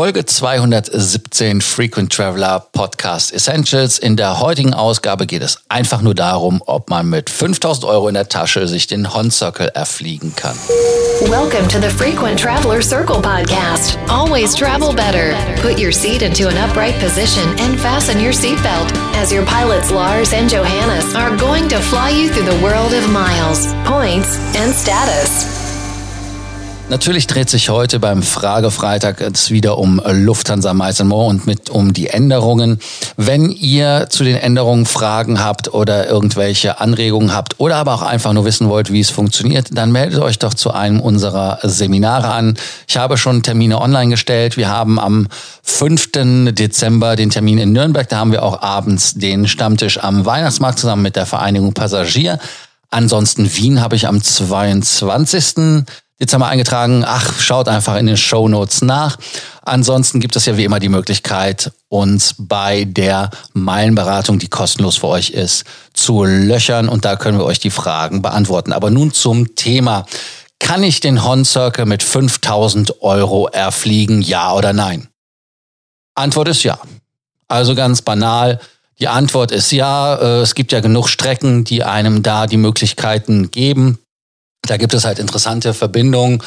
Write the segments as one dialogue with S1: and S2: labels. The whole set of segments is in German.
S1: Folge 217 Frequent Traveler Podcast Essentials. In der heutigen Ausgabe geht es einfach nur darum, ob man mit 5000 Euro in der Tasche sich den Hon Circle erfliegen kann.
S2: Welcome to the Frequent Traveler Circle podcast. Always travel better. Put your seat into an upright position and fasten your seatbelt as your pilots Lars and Johannes are going to fly you through the world of miles, points and status.
S1: Natürlich dreht sich heute beim Fragefreitag es wieder um Lufthansa Miles More und mit um die Änderungen. Wenn ihr zu den Änderungen Fragen habt oder irgendwelche Anregungen habt oder aber auch einfach nur wissen wollt, wie es funktioniert, dann meldet euch doch zu einem unserer Seminare an. Ich habe schon Termine online gestellt. Wir haben am 5. Dezember den Termin in Nürnberg. Da haben wir auch abends den Stammtisch am Weihnachtsmarkt zusammen mit der Vereinigung Passagier. Ansonsten Wien habe ich am 22. Jetzt haben wir eingetragen, ach, schaut einfach in den Show Notes nach. Ansonsten gibt es ja wie immer die Möglichkeit, uns bei der Meilenberatung, die kostenlos für euch ist, zu löchern und da können wir euch die Fragen beantworten. Aber nun zum Thema. Kann ich den Hon Circle mit 5000 Euro erfliegen, ja oder nein? Antwort ist ja. Also ganz banal. Die Antwort ist ja. Äh, es gibt ja genug Strecken, die einem da die Möglichkeiten geben. Da gibt es halt interessante Verbindungen.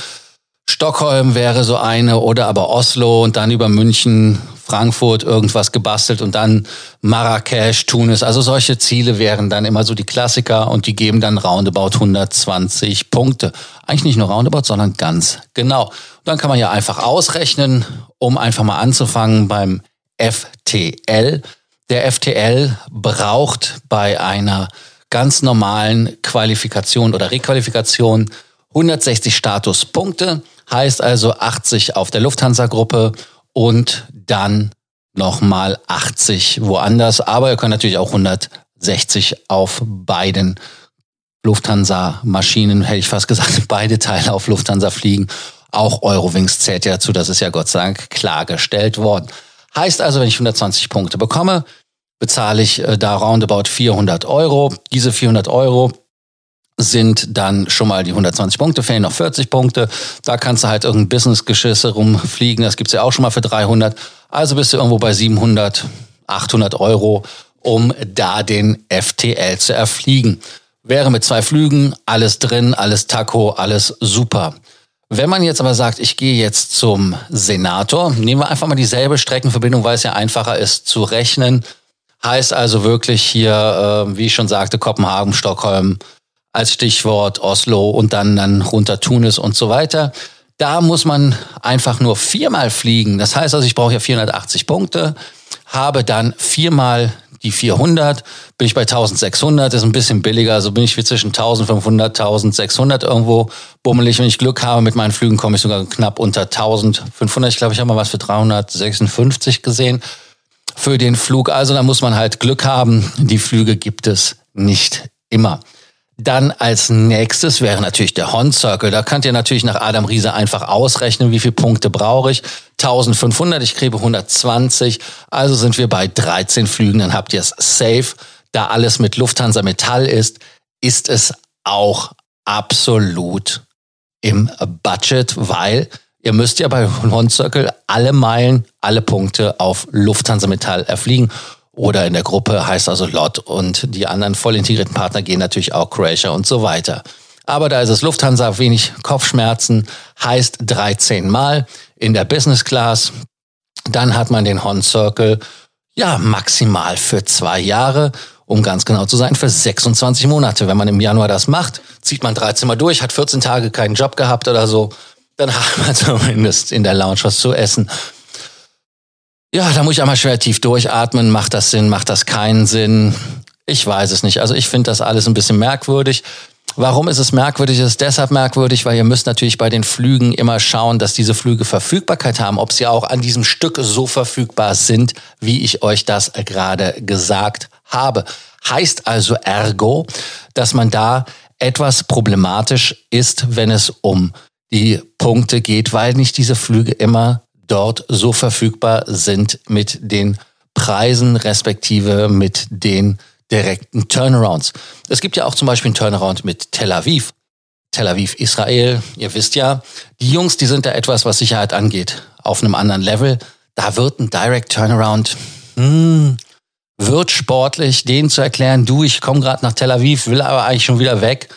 S1: Stockholm wäre so eine oder aber Oslo und dann über München, Frankfurt irgendwas gebastelt und dann Marrakesch, Tunis. Also solche Ziele wären dann immer so die Klassiker und die geben dann roundabout 120 Punkte. Eigentlich nicht nur roundabout, sondern ganz genau. Und dann kann man ja einfach ausrechnen, um einfach mal anzufangen beim FTL. Der FTL braucht bei einer ganz normalen Qualifikation oder Requalifikation 160 Statuspunkte, heißt also 80 auf der Lufthansa-Gruppe und dann nochmal 80 woanders. Aber ihr könnt natürlich auch 160 auf beiden Lufthansa-Maschinen, hätte ich fast gesagt, beide Teile auf Lufthansa fliegen. Auch Eurowings zählt ja dazu, das ist ja Gott sei Dank klargestellt worden. Heißt also, wenn ich 120 Punkte bekomme, bezahle ich äh, da roundabout 400 Euro. Diese 400 Euro sind dann schon mal die 120 Punkte, fehlen noch 40 Punkte. Da kannst du halt irgendein Business-Geschisse rumfliegen, das gibt's ja auch schon mal für 300. Also bist du irgendwo bei 700, 800 Euro, um da den FTL zu erfliegen. Wäre mit zwei Flügen, alles drin, alles Taco, alles super. Wenn man jetzt aber sagt, ich gehe jetzt zum Senator, nehmen wir einfach mal dieselbe Streckenverbindung, weil es ja einfacher ist zu rechnen. Heißt also wirklich hier, äh, wie ich schon sagte, Kopenhagen, Stockholm als Stichwort, Oslo und dann, dann runter Tunis und so weiter. Da muss man einfach nur viermal fliegen. Das heißt also, ich brauche ja 480 Punkte, habe dann viermal die 400, bin ich bei 1600, ist ein bisschen billiger, also bin ich wie zwischen 1500, 1600 irgendwo bummelig. Wenn ich Glück habe mit meinen Flügen, komme ich sogar knapp unter 1500. Ich glaube, ich habe mal was für 356 gesehen für den Flug. Also da muss man halt Glück haben. Die Flüge gibt es nicht immer. Dann als nächstes wäre natürlich der Horn Circle. Da könnt ihr natürlich nach Adam Riese einfach ausrechnen, wie viele Punkte brauche ich. 1500, ich kriege 120. Also sind wir bei 13 Flügen. Dann habt ihr es safe. Da alles mit Lufthansa Metall ist, ist es auch absolut im Budget, weil Ihr müsst ja bei One Circle alle Meilen, alle Punkte auf Lufthansa Metall erfliegen. Oder in der Gruppe heißt also LOT und die anderen voll integrierten Partner gehen natürlich auch Croatia und so weiter. Aber da ist es Lufthansa wenig Kopfschmerzen, heißt 13 Mal in der Business Class. Dann hat man den Horn Circle, ja, maximal für zwei Jahre, um ganz genau zu sein, für 26 Monate. Wenn man im Januar das macht, zieht man 13 Mal durch, hat 14 Tage keinen Job gehabt oder so dann haben wir zumindest in der Lounge was zu essen. Ja, da muss ich einmal schwer tief durchatmen. Macht das Sinn? Macht das keinen Sinn? Ich weiß es nicht. Also ich finde das alles ein bisschen merkwürdig. Warum ist es merkwürdig? Es ist deshalb merkwürdig, weil ihr müsst natürlich bei den Flügen immer schauen, dass diese Flüge Verfügbarkeit haben, ob sie auch an diesem Stück so verfügbar sind, wie ich euch das gerade gesagt habe. Heißt also ergo, dass man da etwas problematisch ist, wenn es um die Punkte geht, weil nicht diese Flüge immer dort so verfügbar sind mit den Preisen respektive mit den direkten Turnarounds. Es gibt ja auch zum Beispiel einen Turnaround mit Tel Aviv. Tel Aviv, Israel. Ihr wisst ja, die Jungs, die sind da etwas, was Sicherheit angeht, auf einem anderen Level. Da wird ein Direct Turnaround, hm, wird sportlich, denen zu erklären, du, ich komme gerade nach Tel Aviv, will aber eigentlich schon wieder weg.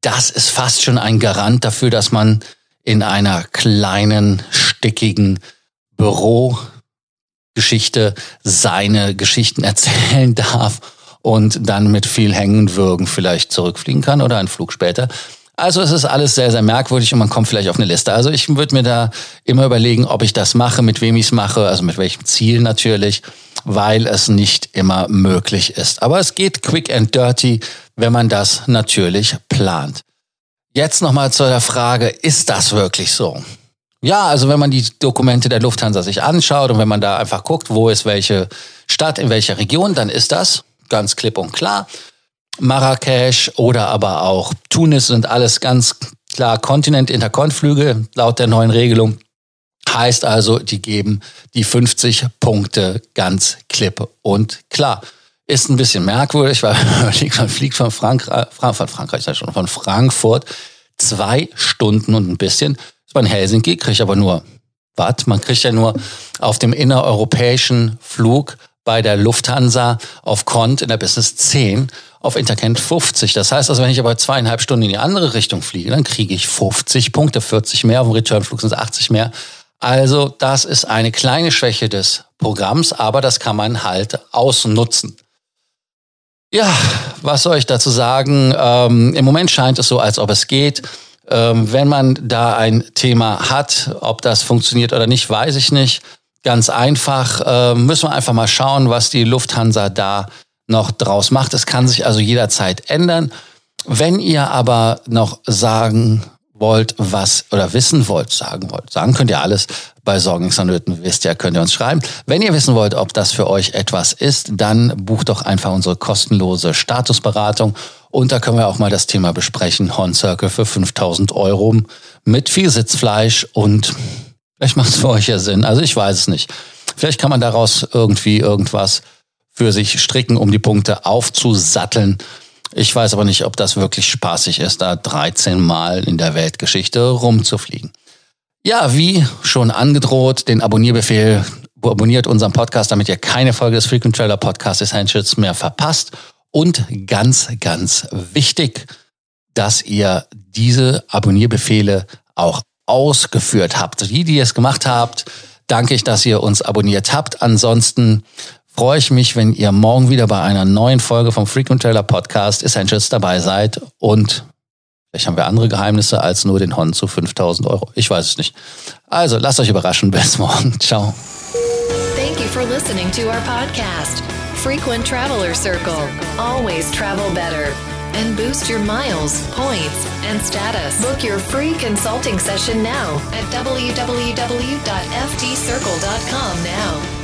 S1: Das ist fast schon ein Garant dafür, dass man in einer kleinen, stickigen Bürogeschichte seine Geschichten erzählen darf und dann mit viel Hängen Würgen vielleicht zurückfliegen kann oder einen Flug später. Also es ist alles sehr, sehr merkwürdig und man kommt vielleicht auf eine Liste. Also ich würde mir da immer überlegen, ob ich das mache, mit wem ich es mache, also mit welchem Ziel natürlich, weil es nicht immer möglich ist. Aber es geht quick and dirty, wenn man das natürlich plant. Jetzt nochmal zu der Frage, ist das wirklich so? Ja, also wenn man die Dokumente der Lufthansa sich anschaut und wenn man da einfach guckt, wo ist welche Stadt, in welcher Region, dann ist das ganz klipp und klar. Marrakesch oder aber auch Tunis sind alles ganz klar Kontinent-Interkontflüge laut der neuen Regelung. Heißt also, die geben die 50 Punkte ganz klipp und klar. Ist ein bisschen merkwürdig, weil man fliegt von Frankreich, von Frankreich, schon, von Frankfurt zwei Stunden und ein bisschen. Man in Helsinki, kriegt aber nur, was? Man kriegt ja nur auf dem innereuropäischen Flug bei der Lufthansa auf Kont in der Business 10, auf Intercant 50. Das heißt also, wenn ich aber zweieinhalb Stunden in die andere Richtung fliege, dann kriege ich 50 Punkte, 40 mehr, auf dem Returnflug sind es 80 mehr. Also das ist eine kleine Schwäche des Programms, aber das kann man halt ausnutzen. Ja, was soll ich dazu sagen? Ähm, Im Moment scheint es so, als ob es geht. Ähm, wenn man da ein Thema hat, ob das funktioniert oder nicht, weiß ich nicht. Ganz einfach, äh, müssen wir einfach mal schauen, was die Lufthansa da noch draus macht. Es kann sich also jederzeit ändern. Wenn ihr aber noch sagen wollt, was oder wissen wollt, sagen wollt, sagen könnt ihr alles bei Sorgenängsternöten, wisst ihr, könnt ihr uns schreiben. Wenn ihr wissen wollt, ob das für euch etwas ist, dann bucht doch einfach unsere kostenlose Statusberatung und da können wir auch mal das Thema besprechen. Horn Circle für 5000 Euro mit viel Sitzfleisch und Vielleicht macht es für euch ja Sinn. Also ich weiß es nicht. Vielleicht kann man daraus irgendwie irgendwas für sich stricken, um die Punkte aufzusatteln. Ich weiß aber nicht, ob das wirklich spaßig ist, da 13 Mal in der Weltgeschichte rumzufliegen. Ja, wie schon angedroht, den Abonnierbefehl abonniert unseren Podcast, damit ihr keine Folge des Frequent Trailer Podcast Essentials mehr verpasst. Und ganz, ganz wichtig, dass ihr diese Abonnierbefehle auch ausgeführt habt. Die, die es gemacht habt, danke ich, dass ihr uns abonniert habt. Ansonsten freue ich mich, wenn ihr morgen wieder bei einer neuen Folge vom Frequent Trailer Podcast Essentials dabei seid und vielleicht haben wir andere Geheimnisse als nur den Hon zu 5000 Euro. Ich weiß es nicht. Also lasst euch überraschen. Bis morgen. Ciao.
S2: Thank you for listening to our podcast. Frequent Traveler Circle. Always travel better. and boost your miles, points, and status. Book your free consulting session now at www.ftcircle.com now.